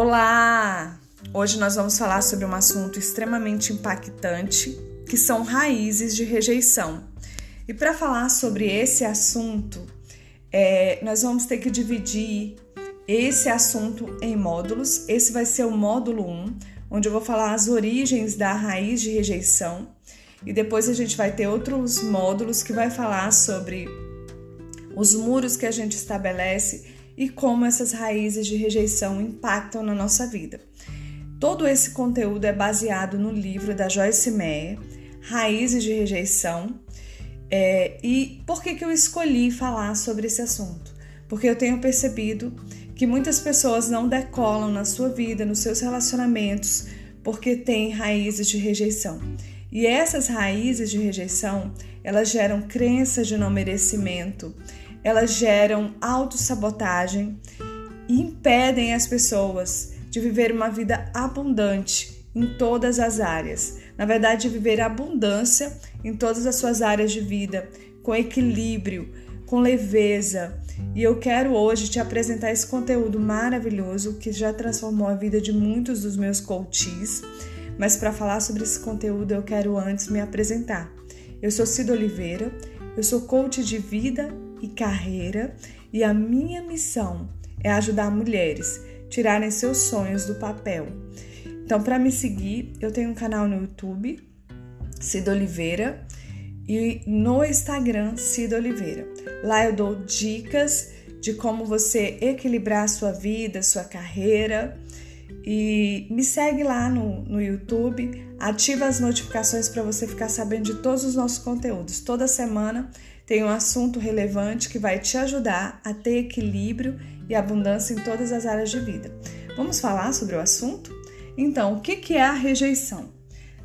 Olá! Hoje nós vamos falar sobre um assunto extremamente impactante, que são raízes de rejeição. E para falar sobre esse assunto, é, nós vamos ter que dividir esse assunto em módulos. Esse vai ser o módulo 1, onde eu vou falar as origens da raiz de rejeição. E depois a gente vai ter outros módulos que vai falar sobre os muros que a gente estabelece e como essas raízes de rejeição impactam na nossa vida. Todo esse conteúdo é baseado no livro da Joyce Meyer, Raízes de Rejeição. É, e por que, que eu escolhi falar sobre esse assunto? Porque eu tenho percebido que muitas pessoas não decolam na sua vida, nos seus relacionamentos, porque têm raízes de rejeição. E essas raízes de rejeição, elas geram crenças de não merecimento, elas geram autossabotagem e impedem as pessoas de viver uma vida abundante em todas as áreas. Na verdade, viver abundância em todas as suas áreas de vida, com equilíbrio, com leveza. E eu quero hoje te apresentar esse conteúdo maravilhoso que já transformou a vida de muitos dos meus coaches. Mas para falar sobre esse conteúdo, eu quero antes me apresentar. Eu sou Cida Oliveira, eu sou coach de vida e carreira e a minha missão é ajudar mulheres a tirarem seus sonhos do papel. Então, para me seguir, eu tenho um canal no YouTube, Cida Oliveira, e no Instagram, Cida Oliveira. Lá eu dou dicas de como você equilibrar a sua vida, sua carreira. E me segue lá no, no YouTube, ativa as notificações para você ficar sabendo de todos os nossos conteúdos. Toda semana tem um assunto relevante que vai te ajudar a ter equilíbrio e abundância em todas as áreas de vida. Vamos falar sobre o assunto? Então, o que é a rejeição?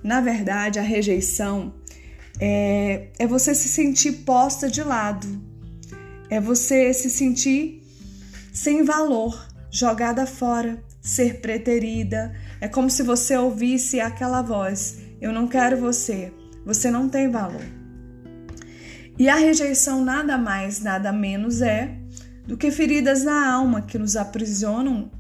Na verdade, a rejeição é, é você se sentir posta de lado, é você se sentir sem valor, jogada fora, ser preterida. É como se você ouvisse aquela voz: Eu não quero você, você não tem valor. E a rejeição nada mais, nada menos é do que feridas na alma que nos aprisionam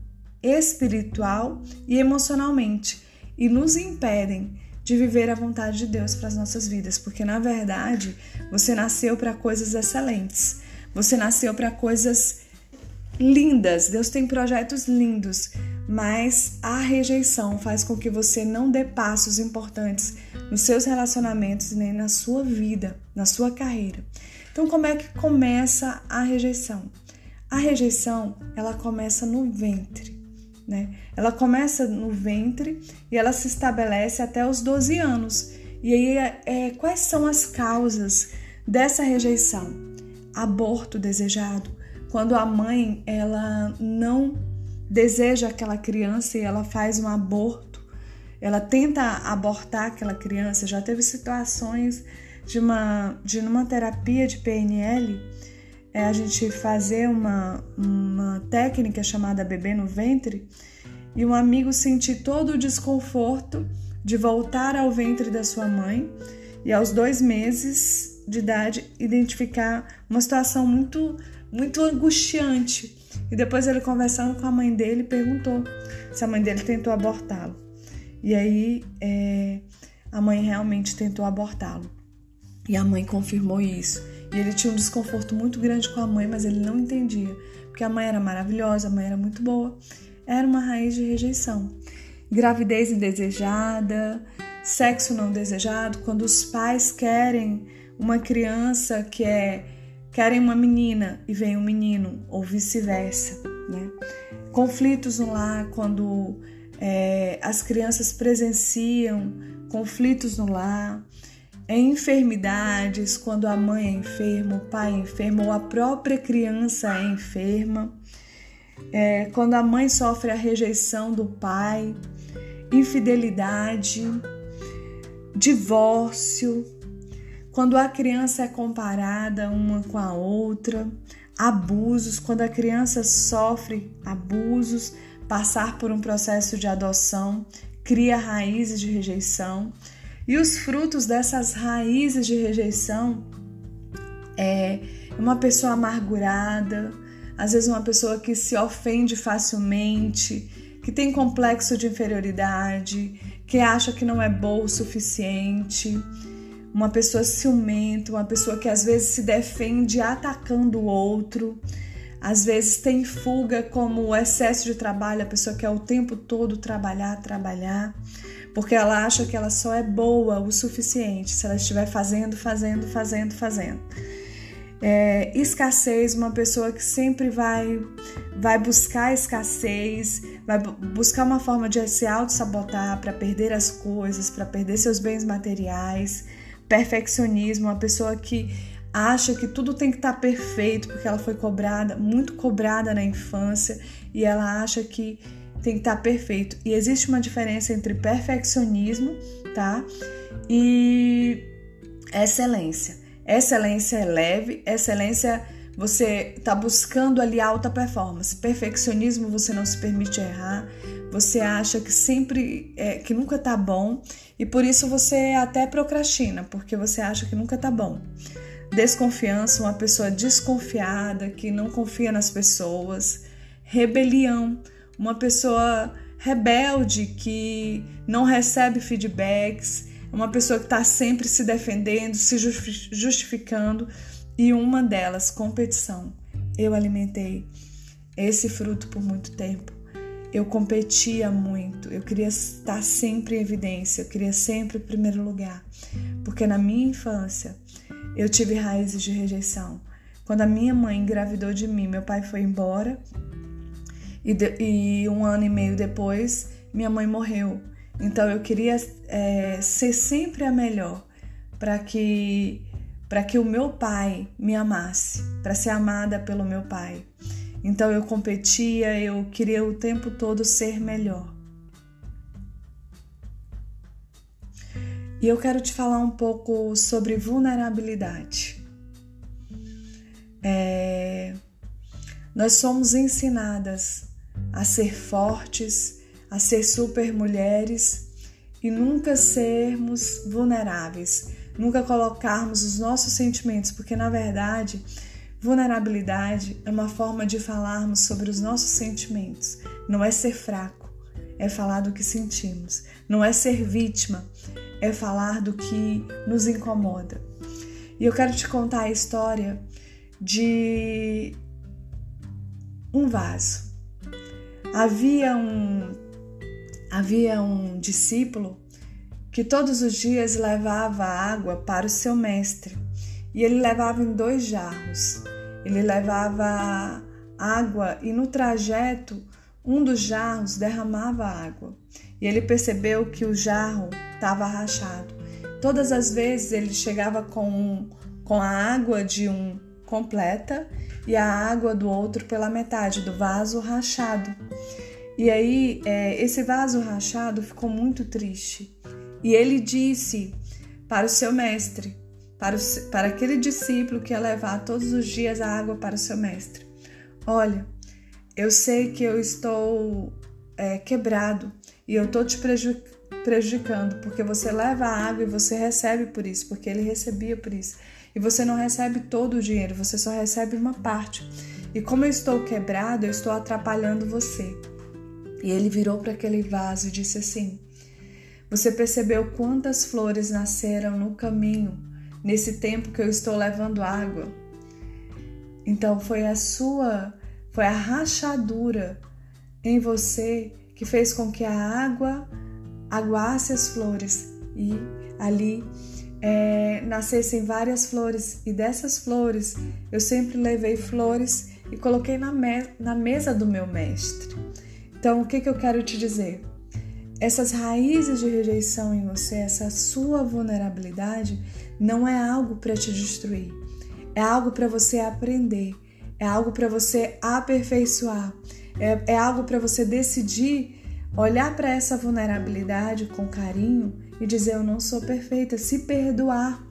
espiritual e emocionalmente e nos impedem de viver a vontade de Deus para as nossas vidas, porque na verdade você nasceu para coisas excelentes, você nasceu para coisas lindas, Deus tem projetos lindos, mas a rejeição faz com que você não dê passos importantes nos seus relacionamentos nem na sua vida, na sua carreira. Então, como é que começa a rejeição? A rejeição, ela começa no ventre, né? Ela começa no ventre e ela se estabelece até os 12 anos. E aí, é, quais são as causas dessa rejeição? Aborto desejado, quando a mãe ela não deseja aquela criança e ela faz um aborto, ela tenta abortar aquela criança. Já teve situações de uma de numa terapia de PNL é a gente fazer uma, uma técnica chamada bebê no ventre e um amigo sentir todo o desconforto de voltar ao ventre da sua mãe e aos dois meses de idade identificar uma situação muito muito angustiante e depois ele conversando com a mãe dele perguntou se a mãe dele tentou abortá-lo. E aí é, a mãe realmente tentou abortá-lo. E a mãe confirmou isso. E ele tinha um desconforto muito grande com a mãe, mas ele não entendia. Porque a mãe era maravilhosa, a mãe era muito boa. Era uma raiz de rejeição. Gravidez indesejada, sexo não desejado, quando os pais querem uma criança que é querem uma menina e vem um menino, ou vice-versa, né? Conflitos no lar, quando é, as crianças presenciam conflitos no lar, enfermidades, quando a mãe é enferma, o pai é enfermo, ou a própria criança é enferma, é, quando a mãe sofre a rejeição do pai, infidelidade, divórcio, quando a criança é comparada uma com a outra, abusos, quando a criança sofre abusos, passar por um processo de adoção cria raízes de rejeição. E os frutos dessas raízes de rejeição é uma pessoa amargurada, às vezes uma pessoa que se ofende facilmente, que tem complexo de inferioridade, que acha que não é boa o suficiente, uma pessoa ciumenta, uma pessoa que às vezes se defende atacando o outro, às vezes tem fuga como o excesso de trabalho, a pessoa quer o tempo todo trabalhar, trabalhar, porque ela acha que ela só é boa o suficiente se ela estiver fazendo, fazendo, fazendo, fazendo. É, escassez, uma pessoa que sempre vai vai buscar escassez, vai buscar uma forma de se auto-sabotar para perder as coisas, para perder seus bens materiais perfeccionismo, uma pessoa que acha que tudo tem que estar tá perfeito porque ela foi cobrada, muito cobrada na infância e ela acha que tem que estar tá perfeito. E existe uma diferença entre perfeccionismo, tá? E excelência. Excelência é leve, excelência você está buscando ali alta performance. Perfeccionismo você não se permite errar, você acha que sempre é, que nunca tá bom e por isso você até procrastina, porque você acha que nunca tá bom. Desconfiança, uma pessoa desconfiada, que não confia nas pessoas. Rebelião, uma pessoa rebelde que não recebe feedbacks, uma pessoa que está sempre se defendendo, se justificando. E uma delas, competição. Eu alimentei esse fruto por muito tempo eu competia muito, eu queria estar sempre em evidência, eu queria sempre em primeiro lugar, porque na minha infância eu tive raízes de rejeição. Quando a minha mãe engravidou de mim, meu pai foi embora e, de, e um ano e meio depois minha mãe morreu. Então eu queria é, ser sempre a melhor para que para que o meu pai me amasse, para ser amada pelo meu pai. Então eu competia, eu queria o tempo todo ser melhor. E eu quero te falar um pouco sobre vulnerabilidade. É... Nós somos ensinadas a ser fortes, a ser super mulheres e nunca sermos vulneráveis, nunca colocarmos os nossos sentimentos, porque na verdade Vulnerabilidade é uma forma de falarmos sobre os nossos sentimentos. Não é ser fraco, é falar do que sentimos. Não é ser vítima, é falar do que nos incomoda. E eu quero te contar a história de um vaso. Havia um havia um discípulo que todos os dias levava água para o seu mestre e ele levava em dois jarros. Ele levava água e no trajeto um dos jarros derramava água. E ele percebeu que o jarro estava rachado. Todas as vezes ele chegava com, com a água de um completa e a água do outro pela metade do vaso rachado. E aí é, esse vaso rachado ficou muito triste. E ele disse para o seu mestre: para, o, para aquele discípulo que ia levar todos os dias a água para o seu mestre: Olha, eu sei que eu estou é, quebrado e eu estou te prejudicando, porque você leva a água e você recebe por isso, porque ele recebia por isso. E você não recebe todo o dinheiro, você só recebe uma parte. E como eu estou quebrado, eu estou atrapalhando você. E ele virou para aquele vaso e disse assim: Você percebeu quantas flores nasceram no caminho nesse tempo que eu estou levando água. Então foi a sua, foi a rachadura em você que fez com que a água aguasse as flores e ali é, nascessem várias flores. E dessas flores eu sempre levei flores e coloquei na, me na mesa do meu mestre. Então o que, que eu quero te dizer? Essas raízes de rejeição em você, essa sua vulnerabilidade, não é algo para te destruir, é algo para você aprender, é algo para você aperfeiçoar, é, é algo para você decidir olhar para essa vulnerabilidade com carinho e dizer: Eu não sou perfeita, se perdoar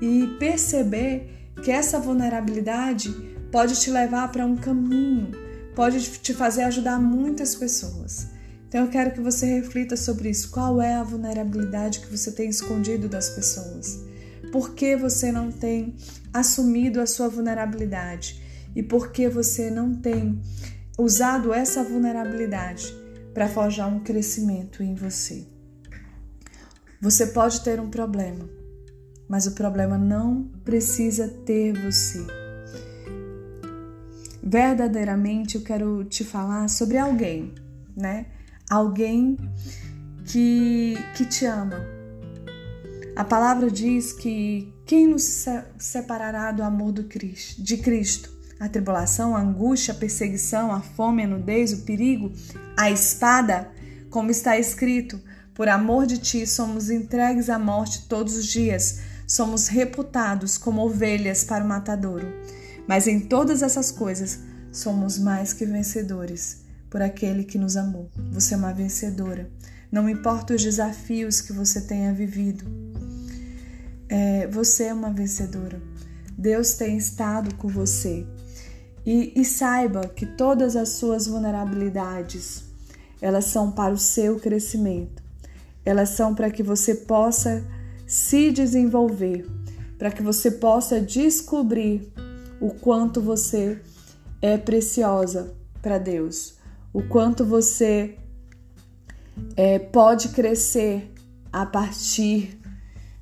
e perceber que essa vulnerabilidade pode te levar para um caminho, pode te fazer ajudar muitas pessoas. Então eu quero que você reflita sobre isso. Qual é a vulnerabilidade que você tem escondido das pessoas? Por que você não tem assumido a sua vulnerabilidade? E por que você não tem usado essa vulnerabilidade para forjar um crescimento em você. Você pode ter um problema, mas o problema não precisa ter você. Verdadeiramente eu quero te falar sobre alguém, né? Alguém que, que te ama. A palavra diz que quem nos separará do amor do Cristo, de Cristo? A tribulação, a angústia, a perseguição, a fome, a nudez, o perigo, a espada, como está escrito, por amor de ti somos entregues à morte todos os dias, somos reputados como ovelhas para o matadouro. Mas em todas essas coisas somos mais que vencedores por aquele que nos amou. Você é uma vencedora. Não importa os desafios que você tenha vivido, é, você é uma vencedora. Deus tem estado com você. E, e saiba que todas as suas vulnerabilidades, elas são para o seu crescimento. Elas são para que você possa se desenvolver, para que você possa descobrir o quanto você é preciosa para Deus, o quanto você é, pode crescer a partir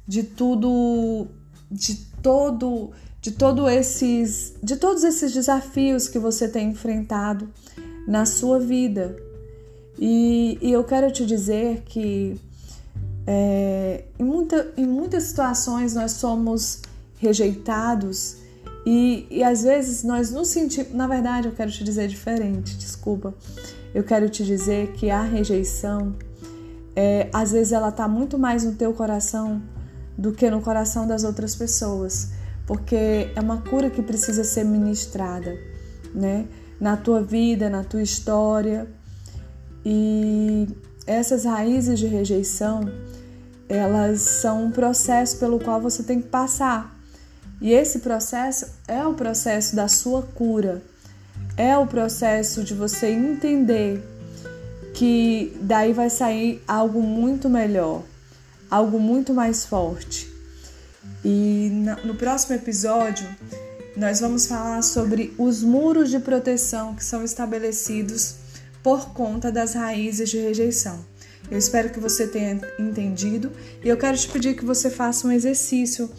de tudo, de todo, de todo esses, de todos esses desafios que você tem enfrentado na sua vida. E, e eu quero te dizer que é, em, muita, em muitas situações nós somos rejeitados e, e às vezes nós nos sentimos. Na verdade, eu quero te dizer diferente, desculpa. Eu quero te dizer que a rejeição, é, às vezes, ela está muito mais no teu coração do que no coração das outras pessoas, porque é uma cura que precisa ser ministrada, né? Na tua vida, na tua história. E essas raízes de rejeição, elas são um processo pelo qual você tem que passar. E esse processo é o processo da sua cura. É o processo de você entender que daí vai sair algo muito melhor algo muito mais forte. E no próximo episódio, nós vamos falar sobre os muros de proteção que são estabelecidos por conta das raízes de rejeição. Eu espero que você tenha entendido e eu quero te pedir que você faça um exercício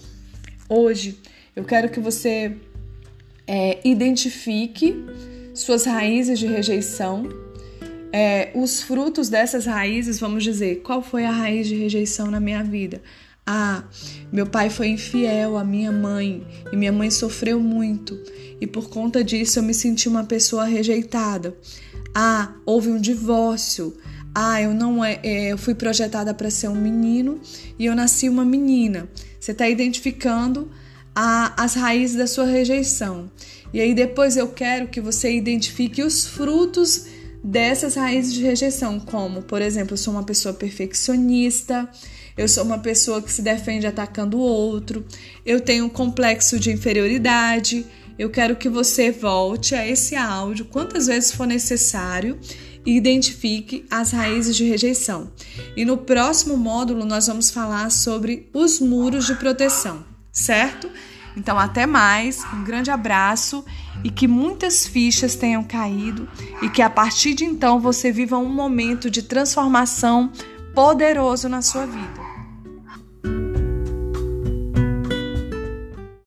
hoje. Eu quero que você é, identifique suas raízes de rejeição é, os frutos dessas raízes, vamos dizer, qual foi a raiz de rejeição na minha vida? Ah, meu pai foi infiel à minha mãe e minha mãe sofreu muito e por conta disso eu me senti uma pessoa rejeitada. Ah, houve um divórcio. Ah, eu não é, é eu fui projetada para ser um menino e eu nasci uma menina. Você está identificando a, as raízes da sua rejeição. E aí depois eu quero que você identifique os frutos dessas raízes de rejeição, como, por exemplo, eu sou uma pessoa perfeccionista, eu sou uma pessoa que se defende atacando o outro, eu tenho um complexo de inferioridade. Eu quero que você volte a esse áudio quantas vezes for necessário e identifique as raízes de rejeição. E no próximo módulo nós vamos falar sobre os muros de proteção, certo? Então, até mais, um grande abraço e que muitas fichas tenham caído e que a partir de então você viva um momento de transformação poderoso na sua vida.